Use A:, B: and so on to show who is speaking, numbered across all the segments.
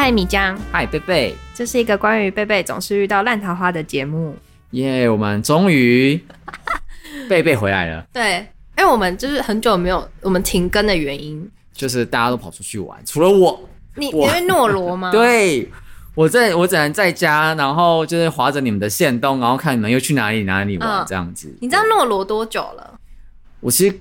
A: 嗨，米江。
B: 嗨，贝贝。
A: 这是一个关于贝贝总是遇到烂桃花的节目。
B: 耶，yeah, 我们终于 贝贝回来了。
A: 对，因为我们就是很久没有我们停更的原因，
B: 就是大家都跑出去玩，除了我。
A: 你我因为诺罗吗？
B: 对，我在我只能在家，然后就是划着你们的线动，然后看你们又去哪里哪里玩、嗯、这样子。
A: 你知道诺罗多久了？
B: 我其实。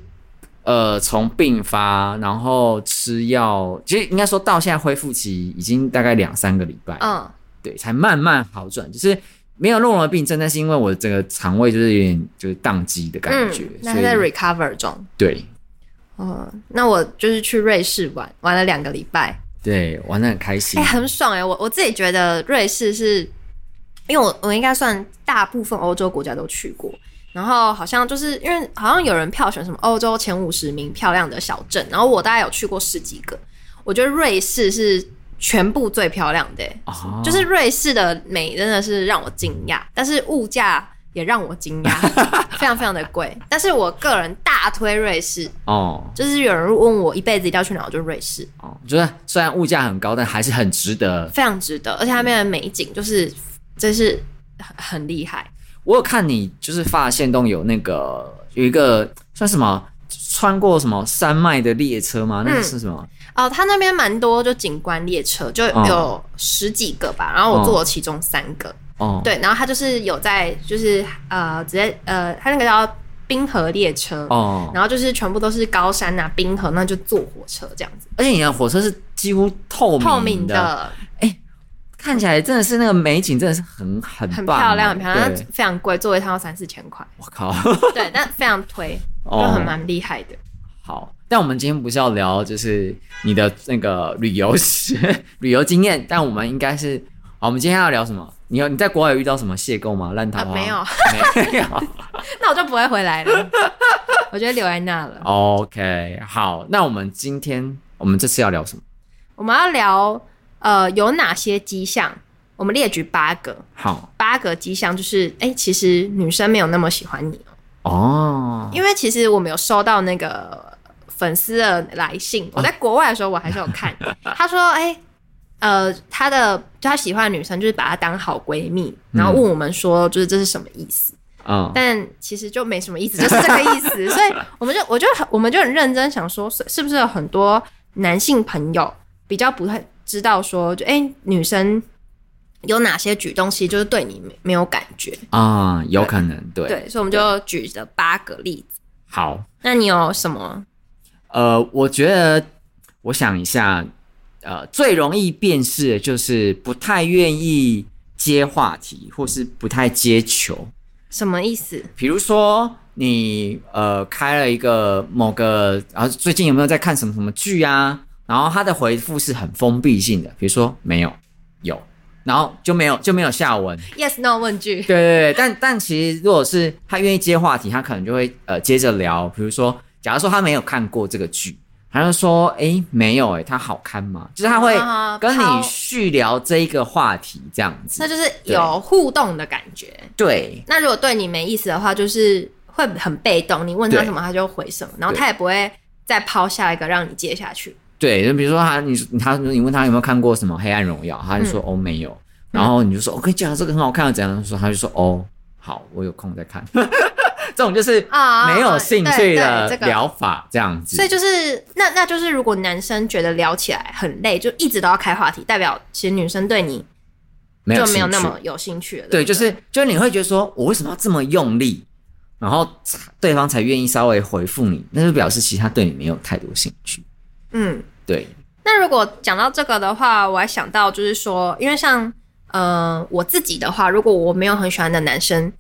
B: 呃，从病发，然后吃药，其实应该说到现在恢复期已经大概两三个礼拜，嗯，对，才慢慢好转，就是没有诺罗的病症，但是因为我整个肠胃就是有点就是宕机的感觉，嗯、
A: 那在 recover 中，
B: 对，
A: 哦、嗯，那我就是去瑞士玩，玩了两个礼拜，
B: 对，玩的很开心，
A: 哎、欸，很爽哎、欸，我我自己觉得瑞士是，因为我我应该算大部分欧洲国家都去过。然后好像就是因为好像有人票选什么欧洲前五十名漂亮的小镇，然后我大概有去过十几个，我觉得瑞士是全部最漂亮的，哦、就是瑞士的美真的是让我惊讶，但是物价也让我惊讶，非常非常的贵。但是我个人大推瑞士。哦，就是有人问我一辈子一定要去哪，我就瑞士。
B: 哦，就是虽然物价很高，但还是很值得，
A: 非常值得，而且它那边的美景就是真是很很厉害。
B: 我有看你就是发现动有那个有一个算什么穿过什么山脉的列车吗？那个是什么？
A: 嗯、哦，他那边蛮多就景观列车，就有十几个吧。哦、然后我坐了其中三个。哦，对，然后他就是有在就是呃直接呃，他那个叫冰河列车。哦，然后就是全部都是高山啊，冰河，那就坐火车这样子。
B: 而且你的火车是几乎透明的。透明的。看起来真的是那个美景，真的是很很
A: 很漂亮，很漂亮，对非常贵，坐一趟要三四千块。
B: 我靠！
A: 对，但非常推，就很蛮厉害的。
B: 好，但我们今天不是要聊就是你的那个旅游史、旅游经验，但我们应该是，好，我们今天要聊什么？你有你在国外有遇到什么邂逅吗？烂桃花？
A: 没有，没有。那我就不会回来了，我觉得留在那了。
B: OK，好，那我们今天我们这次要聊什么？
A: 我们要聊。呃，有哪些迹象？我们列举八个。
B: 好，
A: 八个迹象就是，哎、欸，其实女生没有那么喜欢你哦。因为其实我们有收到那个粉丝的来信，我在国外的时候我还是有看。他说，哎、欸，呃，他的就他喜欢的女生就是把她当好闺蜜，然后问我们说，就是这是什么意思？嗯，但其实就没什么意思，就是这个意思。所以我们就，我就很，我们就很认真想说，是是不是有很多男性朋友比较不太。知道说，就、欸、哎，女生有哪些举动，其实就是对你没没有感觉
B: 啊，有可能
A: 对对，所以我们就举了八个例子。
B: 好，
A: 那你有什么？
B: 呃，我觉得我想一下，呃，最容易辨识的就是不太愿意接话题，或是不太接球。
A: 什么意思？
B: 比如说你呃开了一个某个，然后最近有没有在看什么什么剧啊？然后他的回复是很封闭性的，比如说没有，有，然后就没有就没有下文。
A: Yes no 问句。
B: 对对对，但但其实如果是他愿意接话题，他可能就会呃接着聊，比如说，假如说他没有看过这个剧，他就说，哎，没有，哎，他好看吗？就是他会跟你续聊这一个话题，这样子。
A: 那就是有互动的感觉。
B: 对。
A: 那如果对你没意思的话，就是会很被动，你问他什么，他就回什么，然后他也不会再抛下一个让你接下去。
B: 对，就比如说他，你他你问他有没有看过什么《黑暗荣耀》，他就说、嗯、哦没有，然后你就说我跟你讲这个很好看，怎样说他就说哦好，我有空再看。这种就是没有兴趣的聊法，这样子。
A: 所以就是那那就是如果男生觉得聊起来很累，就一直都要开话题，代表其实女生对你就没有那么有兴趣了。
B: 对，就是就是你会觉得说我为什么要这么用力，然后对方才愿意稍微回复你，那就表示其实他对你没有太多兴趣。
A: 嗯，
B: 对。
A: 那如果讲到这个的话，我还想到就是说，因为像呃我自己的话，如果我没有很喜欢的男生，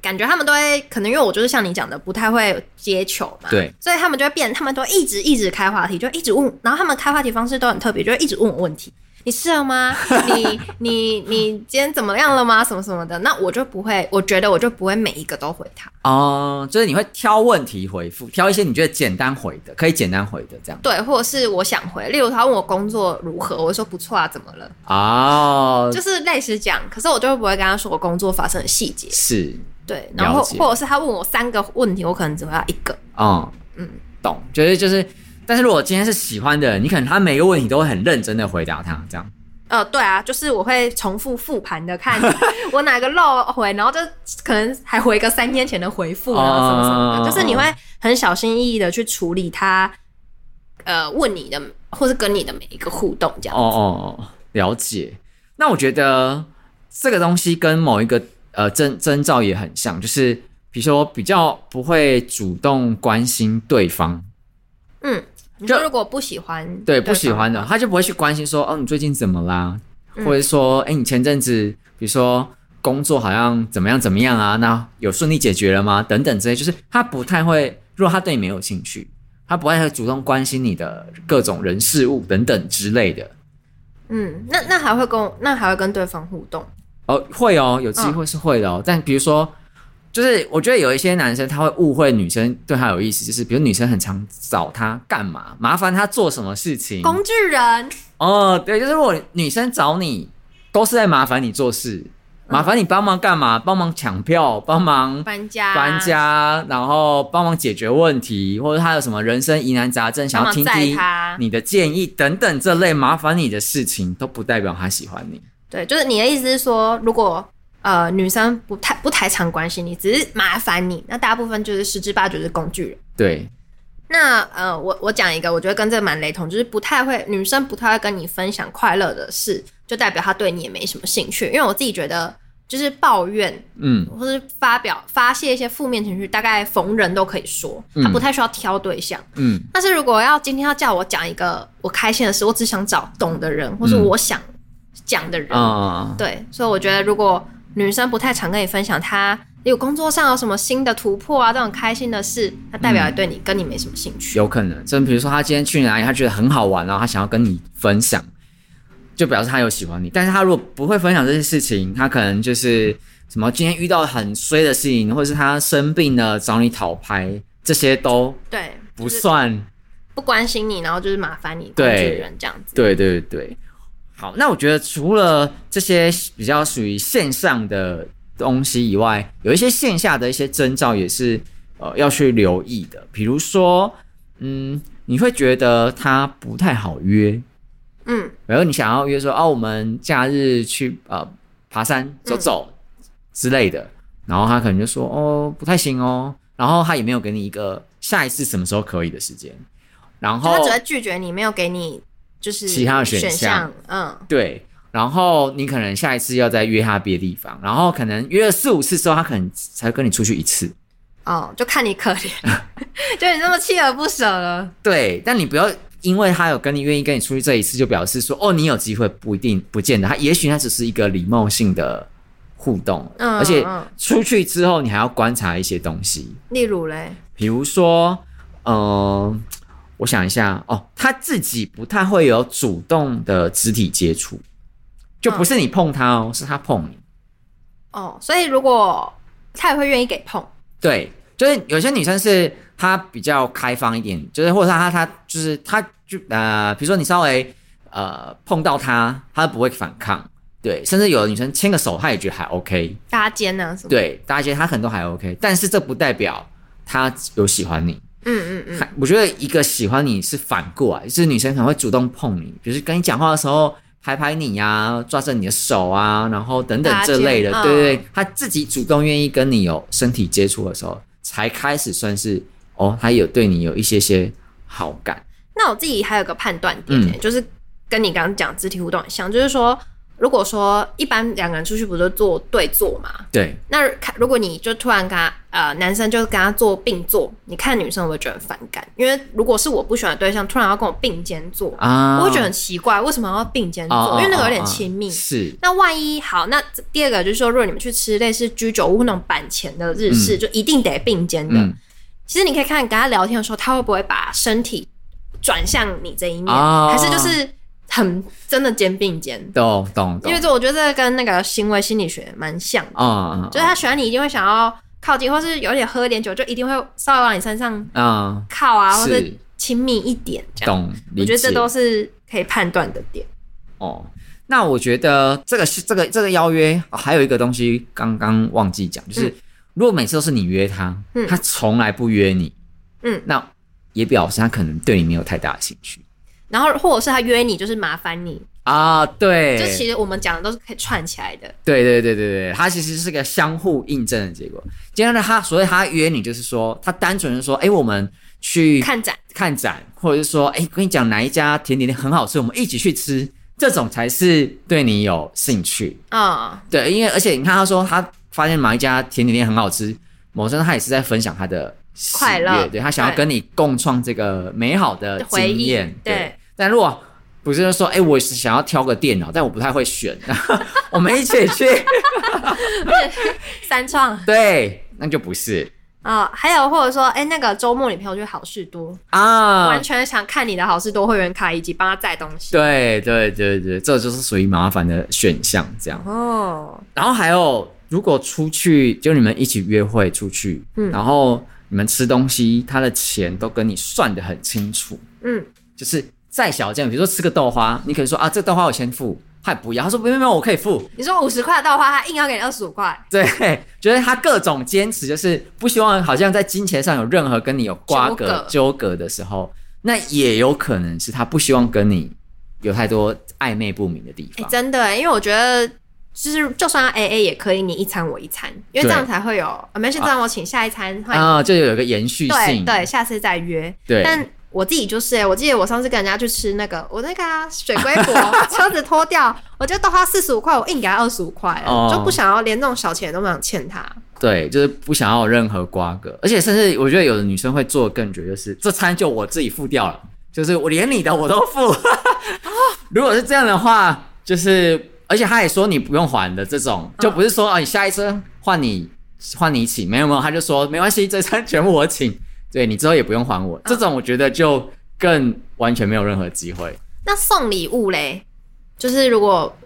A: 感觉他们都会可能因为我就是像你讲的不太会接球嘛，
B: 对，
A: 所以他们就会变，他们都一直一直开话题，就一直问，然后他们开话题方式都很特别，就会一直问我问题。你试了吗？你 你你今天怎么样了吗？什么什么的，那我就不会，我觉得我就不会每一个都回他。
B: 哦、呃，就是你会挑问题回复，挑一些你觉得简单回的，可以简单回的这样。
A: 对，或者是我想回，例如他问我工作如何，我就说不错啊，怎么了？
B: 哦，
A: 就是类似讲，可是我就不会跟他说我工作发生的细节。
B: 是，
A: 对，然后或者是他问我三个问题，我可能只回答一个。
B: 嗯，嗯，懂，就是就是。但是如果今天是喜欢的人，你可能他每个问题都会很认真的回答他，这样。
A: 呃，对啊，就是我会重复复盘的看 我哪个漏回，然后就可能还回个三天前的回复啊什么什么的，哦、就是你会很小心翼翼的去处理他，呃，问你的或是跟你的每一个互动这样。
B: 哦哦，了解。那我觉得这个东西跟某一个呃征征兆也很像，就是比如说比较不会主动关心对方，
A: 嗯。就如果不喜欢，
B: 对不喜欢的，他就不会去关心说，哦，你最近怎么啦？嗯、或者说，哎，你前阵子，比如说工作好像怎么样怎么样啊？那有顺利解决了吗？等等之类，就是他不太会，如果他对你没有兴趣，他不太会主动关心你的各种人事物等等之类的。
A: 嗯，那那还会跟那还会跟对方互动？
B: 哦，会哦，有机会是会的哦。哦但比如说。就是我觉得有一些男生他会误会女生对他有意思，就是比如女生很常找他干嘛，麻烦他做什么事情。
A: 工具人。
B: 哦，对，就是如果女生找你，都是在麻烦你做事，麻烦你帮忙干嘛？帮忙抢票，帮忙搬家，搬家，然后帮忙解决问题，或者他有什么人生疑难杂症，想要听听你的建议等等这类麻烦你的事情，都不代表他喜欢你。
A: 对，就是你的意思是说，如果。呃，女生不太不太常关心你，只是麻烦你。那大部分就是十之八九是工具人。
B: 对。
A: 那呃，我我讲一个，我觉得跟这个蛮雷同，就是不太会女生不太会跟你分享快乐的事，就代表她对你也没什么兴趣。因为我自己觉得，就是抱怨，嗯，或是发表发泄一些负面情绪，大概逢人都可以说，她不太需要挑对象。嗯。但是如果要今天要叫我讲一个我开心的事，我只想找懂的人，或是我想讲的人。嗯。对，所以我觉得如果。女生不太常跟你分享她有工作上有什么新的突破啊，这种开心的事，那代表对你、嗯、跟你没什么兴趣。
B: 有可能，真比如说她今天去哪里，她觉得很好玩，然后她想要跟你分享，就表示她有喜欢你。但是她如果不会分享这些事情，她可能就是什么今天遇到很衰的事情，或者是她生病了找你讨拍，这些都对不算
A: 不关心你，然后就是麻烦你工具人这样子。
B: 对对对对。好，那我觉得除了这些比较属于线上的东西以外，有一些线下的一些征兆也是呃要去留意的。比如说，嗯，你会觉得他不太好约，嗯，然后你想要约说，哦，我们假日去呃爬山走走之类的，嗯，然后他可能就说，哦，不太行哦，然后他也没有给你一个下一次什么时候可以的时间，然后
A: 他只会拒绝你，没有给你。就是
B: 其他的选项，嗯，对，然后你可能下一次要再约他别的地方，然后可能约了四五次之后，他可能才会跟你出去一次。
A: 哦，就看你可怜，就你这么锲而不舍了。
B: 对，但你不要因为他有跟你愿意跟你出去这一次，就表示说哦，你有机会，不一定，不见得。他也许他只是一个礼貌性的互动，嗯，而且出去之后你还要观察一些东西，
A: 例如嘞，
B: 比如说，嗯、呃。我想一下哦，他自己不太会有主动的肢体接触，就不是你碰他哦，是他碰你。
A: 哦，所以如果他也会愿意给碰，
B: 对，就是有些女生是她比较开放一点，就是或者她她就是她就呃，比如说你稍微呃碰到她，她不会反抗，对，甚至有的女生牵个手，她也觉得还 OK，
A: 搭肩呢，
B: 对，搭肩她可能都还 OK，但是这不代表她有喜欢你。嗯嗯嗯，我觉得一个喜欢你是反过来，就是女生可能会主动碰你，比如跟你讲话的时候拍拍你呀、啊，抓着你的手啊，然后等等这类的，对对对，她自己主动愿意跟你有身体接触的时候，才开始算是哦，她有对你有一些些好感。
A: 那我自己还有个判断点、欸嗯，就是跟你刚刚讲肢体互动很像，就是说如果说一般两个人出去不是坐对坐嘛？
B: 对。
A: 那看如果你就突然跟他呃男生就跟他坐并坐，你看女生会觉得很反感，因为如果是我不喜欢的对象突然要跟我并肩坐啊，我会觉得很奇怪，为什么要并肩坐？哦、因为那个有点亲密。
B: 是、哦。
A: 那万一好，那第二个就是说，如果你们去吃类似居酒屋那种板前的日式，嗯、就一定得并肩的。嗯、其实你可以看跟他聊天的时候，他会不会把身体转向你这一面，哦、还是就是。很真的肩并肩，
B: 懂懂懂。因
A: 为这我觉得这跟那个行为心理学蛮像的，嗯，就是他喜欢你，一定会想要靠近，或是有点喝点酒，就一定会稍微往你身上嗯靠啊，或是亲密一点这样。懂，我觉得这都是可以判断的点。
B: 哦，那我觉得这个是这个这个邀约还有一个东西刚刚忘记讲，就是如果每次都是你约他，他从来不约你，嗯，那也表示他可能对你没有太大的兴趣。
A: 然后，或者是他约你，就是麻烦你
B: 啊，对，
A: 就其实我们讲的都是可以串起来的。
B: 对对对对对，他其实是个相互印证的结果。今天呢，他所以他约你，就是说他单纯是说，哎，我们去
A: 看展，
B: 看展，或者是说，哎，跟你讲哪一家甜点店很好吃，我们一起去吃，这种才是对你有兴趣啊。嗯、对，因为而且你看，他说他发现哪一家甜点店很好吃，某种程度他也是在分享他的
A: 快乐，
B: 对，他想要跟你共创这个美好的经验，对。对但如果不是说，哎、欸，我是想要挑个电脑，但我不太会选，我们一起去
A: 三创，
B: 对，那就不是
A: 啊、哦。还有或者说，哎、欸，那个周末你朋友去好事多啊，完全想看你的好事多会员卡以及帮他载东西。
B: 对对对对，这就是属于麻烦的选项，这样哦。然后还有，如果出去就你们一起约会出去，嗯，然后你们吃东西，他的钱都跟你算得很清楚，嗯，就是。再小件，比如说吃个豆花，你可以说啊，这个豆花我先付，他也不要，他说不用不用，我可以付。
A: 你说五十块的豆花，他硬要给你二十五块。
B: 对，觉得他各种坚持，就是不希望好像在金钱上有任何跟你有瓜葛纠葛的时候，那也有可能是他不希望跟你有太多暧昧不明的地方。
A: 欸、真的，因为我觉得就是就算要 A A 也可以，你一餐我一餐，因为这样才会有啊，没事，这样我请下一餐
B: 啊，就有一个延续性。
A: 对对，下次再约。对，但。我自己就是哎、欸，我记得我上次跟人家去吃那个，我那个、啊、水龟粿，车子脱掉，我就都花四十五块，我硬给他二十五块，哦、就不想要连这种小钱都不想欠他。
B: 对，就是不想要有任何瓜葛，而且甚至我觉得有的女生会做的更绝，就是这餐就我自己付掉了，就是我连你的我都付。如果是这样的话，就是而且他也说你不用还的这种，就不是说啊你下一次换你换你请，没有没有，他就说没关系，这餐全部我请。对，你之后也不用还我，这种我觉得就更完全没有任何机会。
A: 那送礼物嘞，就是如果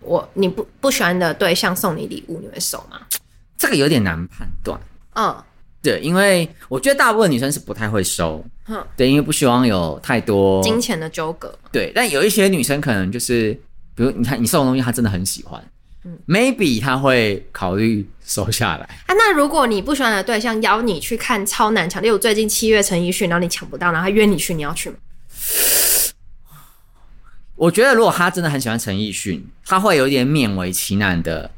A: 我你不不喜欢的对象送你礼物，你会收吗？
B: 这个有点难判断。嗯，对，因为我觉得大部分女生是不太会收。嗯，对，因为不希望有太多
A: 金钱的纠葛。
B: 对，但有一些女生可能就是，比如你看你送的东西，她真的很喜欢。Maybe 他会考虑收下来
A: 啊。那如果你不喜欢的对象邀你去看超难抢，例如最近七月陈奕迅，然后你抢不到，然后他约你去，你要去吗？
B: 我觉得如果他真的很喜欢陈奕迅，他会有点勉为其难的。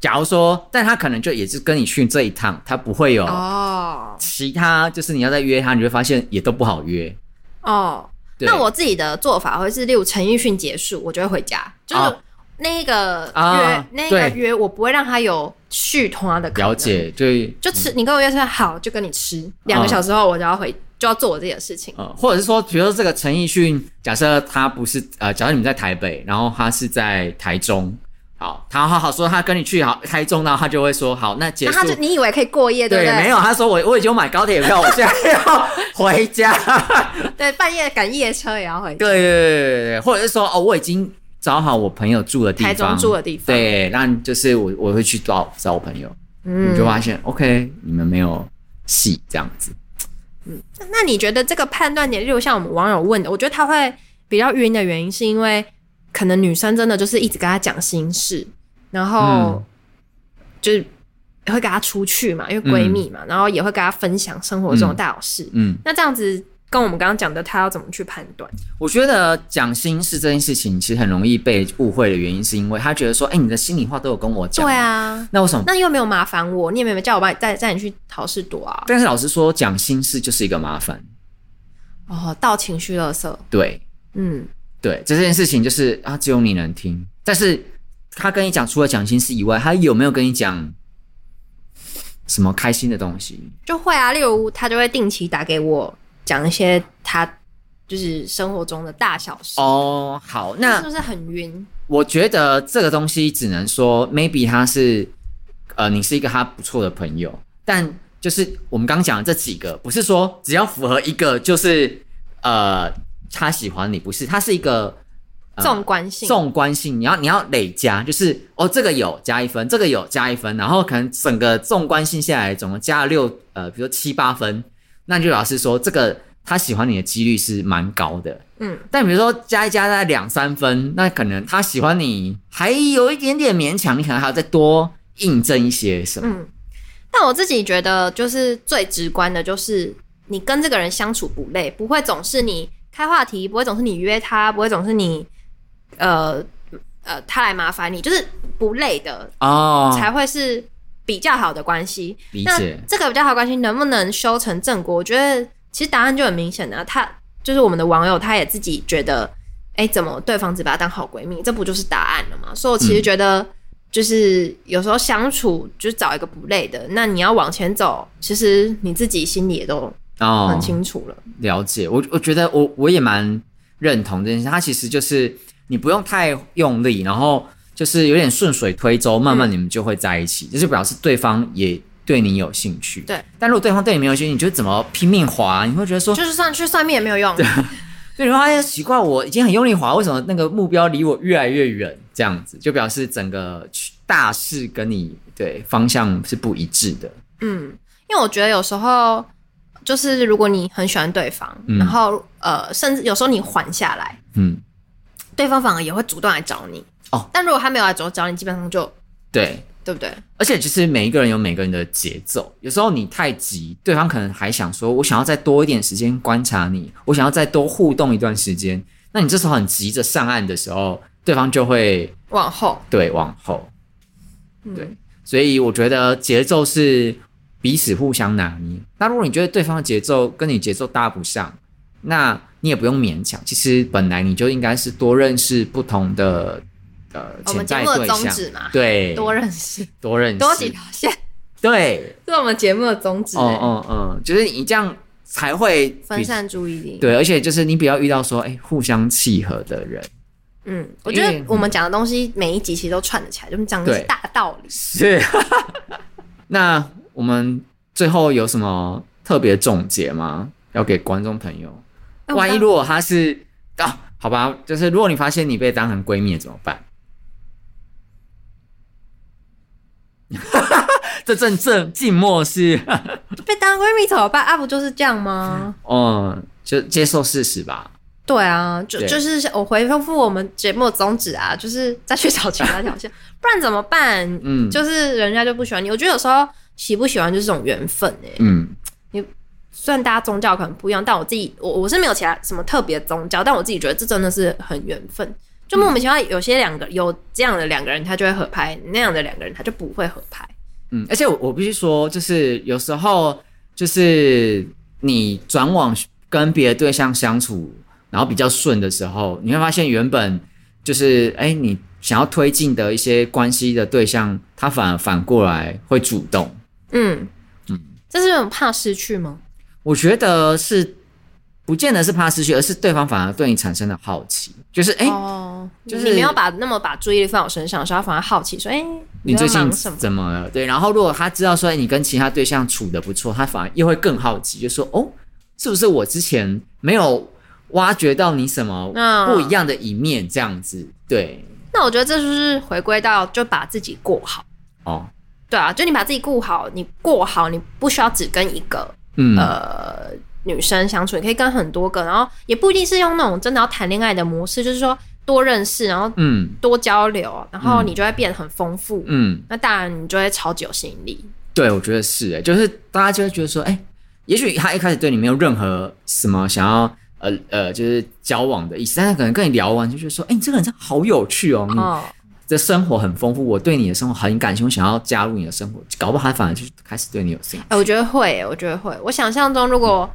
B: 假如说，但他可能就也是跟你去这一趟，他不会有哦。其他就是你要再约他，你会发现也都不好约
A: 哦。那我自己的做法会是，例如陈奕迅结束，我就会回家，就是。哦那个约，啊、那个约，我不会让他有续摊的可能。
B: 了解，对，
A: 就吃。你跟我约说好，就跟你吃。两个小时后，我就要回，就要做我自己的事情。
B: 嗯，或者是说，比如说这个陈奕迅，假设他不是呃，假设你们在台北，然后他是在台中，好，他好好说他跟你去好台中，然后他就会说好，那结束。
A: 他就你以为可以过夜，对不对？
B: 对，没有，他说我我已经买高铁票，我现在要回家。
A: 对，半夜赶夜车也要回家。
B: 对对对对对，或者是说哦，我已经。找好我朋友住的地方，
A: 台中住的地方，
B: 对，那就是我我会去找找我朋友，嗯，你就发现 OK，你们没有戏这样子，
A: 嗯，那你觉得这个判断点，就像我们网友问的，我觉得他会比较晕的原因，是因为可能女生真的就是一直跟他讲心事，然后就是会跟他出去嘛，因为闺蜜嘛，嗯、然后也会跟他分享生活中的大小事，嗯，嗯，那这样子。跟我们刚刚讲的，他要怎么去判断？
B: 我觉得讲心事这件事情，其实很容易被误会的原因，是因为他觉得说，哎、欸，你的心里话都有跟我讲。
A: 对啊，
B: 那为什么？
A: 那又没有麻烦我，你也没有叫我帮你带带你去好事多啊？
B: 但是老实说，讲心事就是一个麻烦。
A: 哦，到情绪垃圾。
B: 对，嗯，对，这件事情就是啊，只有你能听。但是他跟你讲，除了讲心事以外，他有没有跟你讲什么开心的东西？
A: 就会啊，例如他就会定期打给我，讲一些他就是生活中的大小事。
B: 哦，好，那
A: 是不是很晕？
B: 我觉得这个东西只能说，maybe 他是呃，你是一个他不错的朋友，但就是我们刚刚讲的这几个，不是说只要符合一个就是呃。他喜欢你不是，他是一个
A: 纵观性，
B: 纵观性，你要你要累加，就是哦，这个有加一分，这个有加一分，然后可能整个纵观性下来，总共加了六呃，比如说七八分，那就表示说这个他喜欢你的几率是蛮高的，嗯。但比如说加一加在两三分，那可能他喜欢你还有一点点勉强，你可能还要再多印证一些什么。嗯。
A: 但我自己觉得，就是最直观的，就是你跟这个人相处不累，不会总是你。开话题不会总是你约他，不会总是你，呃呃，他来麻烦你，就是不累的哦，才会是比较好的关系。
B: 理解。
A: 那这个比较好的关系能不能修成正果？我觉得其实答案就很明显的，他就是我们的网友，他也自己觉得，哎、欸，怎么对方只把他当好闺蜜，这不就是答案了吗？所以我其实觉得，就是有时候相处就找一个不累的，那你要往前走，其实你自己心里也都。哦，很清楚了。
B: 了解，我我觉得我我也蛮认同这件事。它其实就是你不用太用力，然后就是有点顺水推舟，慢慢你们就会在一起。这、嗯、就表示对方也对你有兴趣。
A: 对，
B: 但如果对方对你没有兴趣，你就怎么拼命滑？你会觉得说，
A: 就是算去算命也没有用。
B: 对，对，你会发现奇怪，我已经很用力滑，为什么那个目标离我越来越远？这样子就表示整个大势跟你对方向是不一致的。
A: 嗯，因为我觉得有时候。就是如果你很喜欢对方，嗯、然后呃，甚至有时候你缓下来，嗯，对方反而也会主动来找你哦。但如果他没有来找你，基本上就
B: 对，
A: 对不对？
B: 而且其实每一个人有每个人的节奏，有时候你太急，对方可能还想说，我想要再多一点时间观察你，我想要再多互动一段时间。那你这时候很急着上岸的时候，对方就会
A: 往后，
B: 对，往后，对。嗯、所以我觉得节奏是。彼此互相拿捏。那如果你觉得对方的节奏跟你节奏搭不上，那你也不用勉强。其实本来你就应该是多认识不同的呃潜在对象，对，
A: 多认识，
B: 多认识，
A: 多几条线，
B: 对，
A: 这是我们节目的宗旨。
B: 嗯嗯嗯，就是你这样才会
A: 分散注意力。
B: 对，而且就是你比较遇到说哎、欸、互相契合的人。
A: 嗯，我觉得我们讲的东西每一集其实都串得起来，就是讲的是大道理。
B: 是，那。我们最后有什么特别总结吗？要给观众朋友？万一如果他是啊，好吧，就是如果你发现你被当成闺蜜怎么办？这阵阵静默是
A: 被当闺蜜怎么办？啊，不就是这样吗？
B: 嗯，就接受事实吧。
A: 对啊，就就是我回复我们节目的宗旨啊，就是再去找其他条件，不然怎么办？嗯，就是人家就不喜欢你。我觉得有时候。喜不喜欢就是这种缘分哎、欸，嗯，你虽然大家宗教可能不一样，但我自己我我是没有其他什么特别宗教，但我自己觉得这真的是很缘分，就莫名其妙有些两个有这样的两个人他就会合拍，那样的两个人他就不会合拍，
B: 嗯，而且我我必须说，就是有时候就是你转往跟别的对象相处，然后比较顺的时候，你会发现原本就是哎、欸、你想要推进的一些关系的对象，他反而反过来会主动。
A: 嗯嗯，这是种怕失去吗？
B: 我觉得是，不见得是怕失去，而是对方反而对你产生了好奇，就是哎，就是
A: 你没有把那么把注意力放我身上，所以他反而好奇说，哎、欸，
B: 你最近怎么了？对，然后如果他知道说你跟其他对象处的不错，他反而又会更好奇，就说哦，是不是我之前没有挖掘到你什么不一样的一面？这样子，嗯、对。
A: 那我觉得这就是回归到就把自己过好
B: 哦。
A: 对啊，就你把自己顾好，你过好，你不需要只跟一个、嗯、呃女生相处，你可以跟很多个，然后也不一定是用那种真的要谈恋爱的模式，就是说多认识，然后嗯多交流，嗯、然后你就会变得很丰富，嗯，那当然你就会超级有吸引力。
B: 对，我觉得是诶，就是大家就会觉得说，哎，也许他一开始对你没有任何什么想要呃呃就是交往的意思，但是可能跟你聊完就觉得说，哎，你这个人真的好有趣哦。哦这生活很丰富，我对你的生活很感兴趣，我想要加入你的生活，搞不好他反而就开始对你有兴趣。
A: 哎，我觉得会，我觉得会。我想象中，如果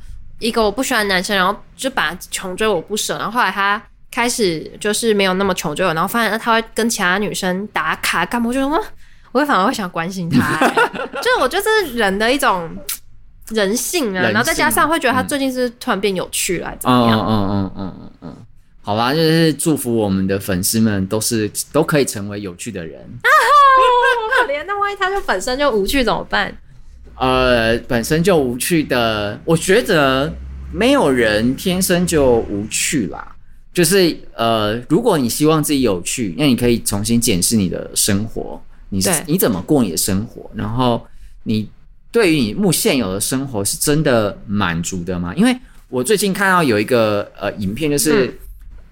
A: 一个我不喜欢的男生，然后就把穷追我不舍，然后后来他开始就是没有那么穷追我，然后发现他会跟其他女生打卡干嘛？我觉得吗？我会反而会想关心他、欸，就是我觉得这是人的一种人性啊，性然后再加上会觉得他最近是突然变有趣了，嗯、怎么样？嗯嗯嗯嗯嗯
B: 嗯，好吧，就是祝福我们的粉丝们都是都可以成为有趣的人。啊，
A: 好可怜，那万一他就本身就无趣怎么办？
B: 呃，本身就无趣的，我觉得没有人天生就无趣啦。就是呃，如果你希望自己有趣，那你可以重新检视你的生活。你是你怎么过你的生活？然后你对于你目现有的生活是真的满足的吗？因为我最近看到有一个呃影片，就是、嗯、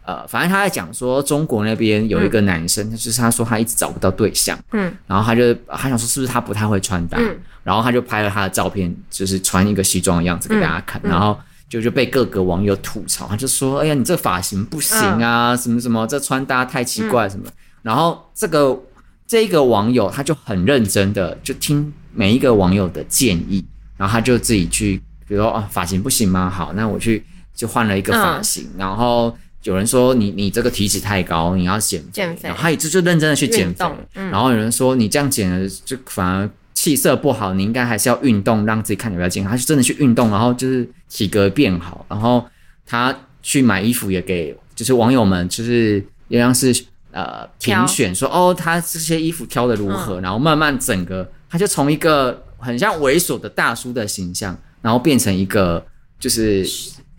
B: 呃，反正他在讲说中国那边有一个男生，嗯、就是他说他一直找不到对象，嗯，然后他就他想说是不是他不太会穿搭，嗯、然后他就拍了他的照片，就是穿一个西装的样子给大家看，嗯、然后就就被各个网友吐槽，他就说：“哎呀，你这发型不行啊，嗯、什么什么，这穿搭太奇怪什么。嗯”然后这个。这个网友他就很认真的就听每一个网友的建议，然后他就自己去，比如说啊发型不行吗？好，那我去就换了一个发型。嗯、然后有人说你你这个体脂太高，你要减减肥，然后他也就就认真的去减肥。嗯、然后有人说你这样减了就反而气色不好，你应该还是要运动，让自己看起来比较健康。他就真的去运动，然后就是体格变好。然后他去买衣服也给就是网友们就是一样是。呃，评选说哦，他这些衣服挑的如何？嗯、然后慢慢整个，他就从一个很像猥琐的大叔的形象，然后变成一个就是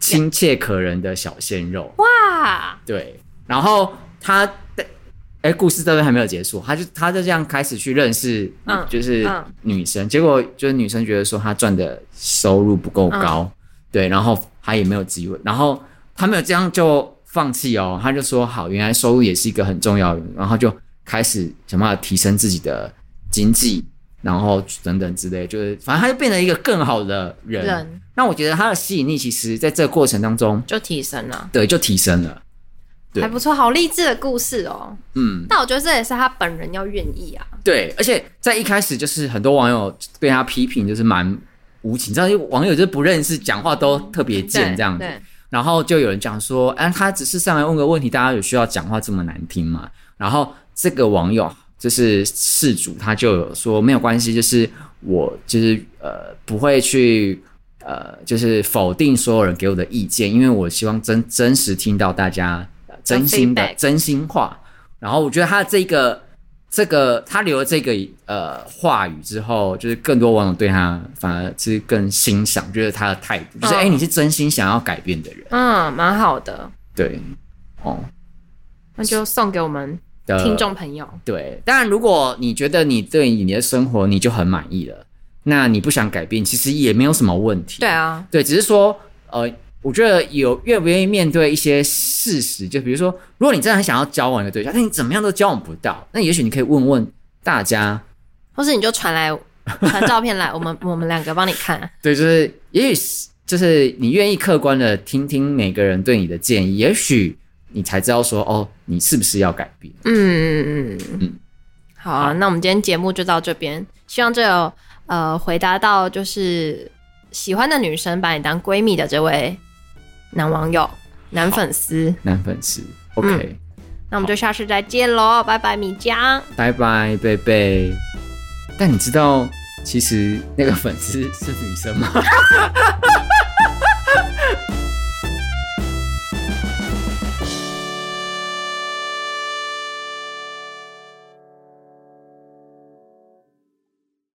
B: 亲切可人的小鲜肉。哇，对，然后他的哎，故事这边还没有结束，他就他就这样开始去认识，嗯就是女生，结果就是女生觉得说他赚的收入不够高，嗯、对，然后他也没有机会，然后他没有这样就。放弃哦，他就说好，原来收入也是一个很重要的，然后就开始想办法提升自己的经济，然后等等之类，就是反正他就变成一个更好的人。人那我觉得他的吸引力其实在这个过程当中
A: 就提升了，
B: 对，就提升了，对，
A: 还不错，好励志的故事哦。嗯，但我觉得这也是他本人要愿意啊。
B: 对，而且在一开始就是很多网友对他批评就是蛮无情，你知道，网友就不认识，讲话都特别贱这样。对然后就有人讲说，哎，他只是上来问个问题，大家有需要讲话这么难听吗？然后这个网友就是事主，他就有说没有关系，就是我就是呃不会去呃就是否定所有人给我的意见，因为我希望真真实听到大家真心的真心话。然后我觉得他这个。这个他留了这个呃话语之后，就是更多网友对他反而是更欣赏，觉得他的态度就是哎、嗯，你是真心想要改变的人，
A: 嗯，蛮好的，
B: 对，哦，
A: 那就送给我们的听众朋友。
B: 对，当然如果你觉得你对你的生活你就很满意了，那你不想改变，其实也没有什么问题。
A: 对啊，
B: 对，只是说呃。我觉得有愿不愿意面对一些事实，就比如说，如果你真的很想要交往一个对象，但你怎么样都交往不到，那也许你可以问问大家，
A: 或是你就传来 传照片来，我们我们两个帮你看。
B: 对，就是也许就是你愿意客观的听听每个人对你的建议，也许你才知道说哦，你是不是要改变？嗯嗯嗯
A: 嗯。好啊，那我们今天节目就到这边，希望这有呃回答到就是喜欢的女生把你当闺蜜的这位。男网友、男粉丝、
B: 男粉丝，OK，嗯，
A: 那我们就下次再见喽，拜拜，米江，
B: 拜拜，贝贝。但你知道，其实那个粉丝是女生吗？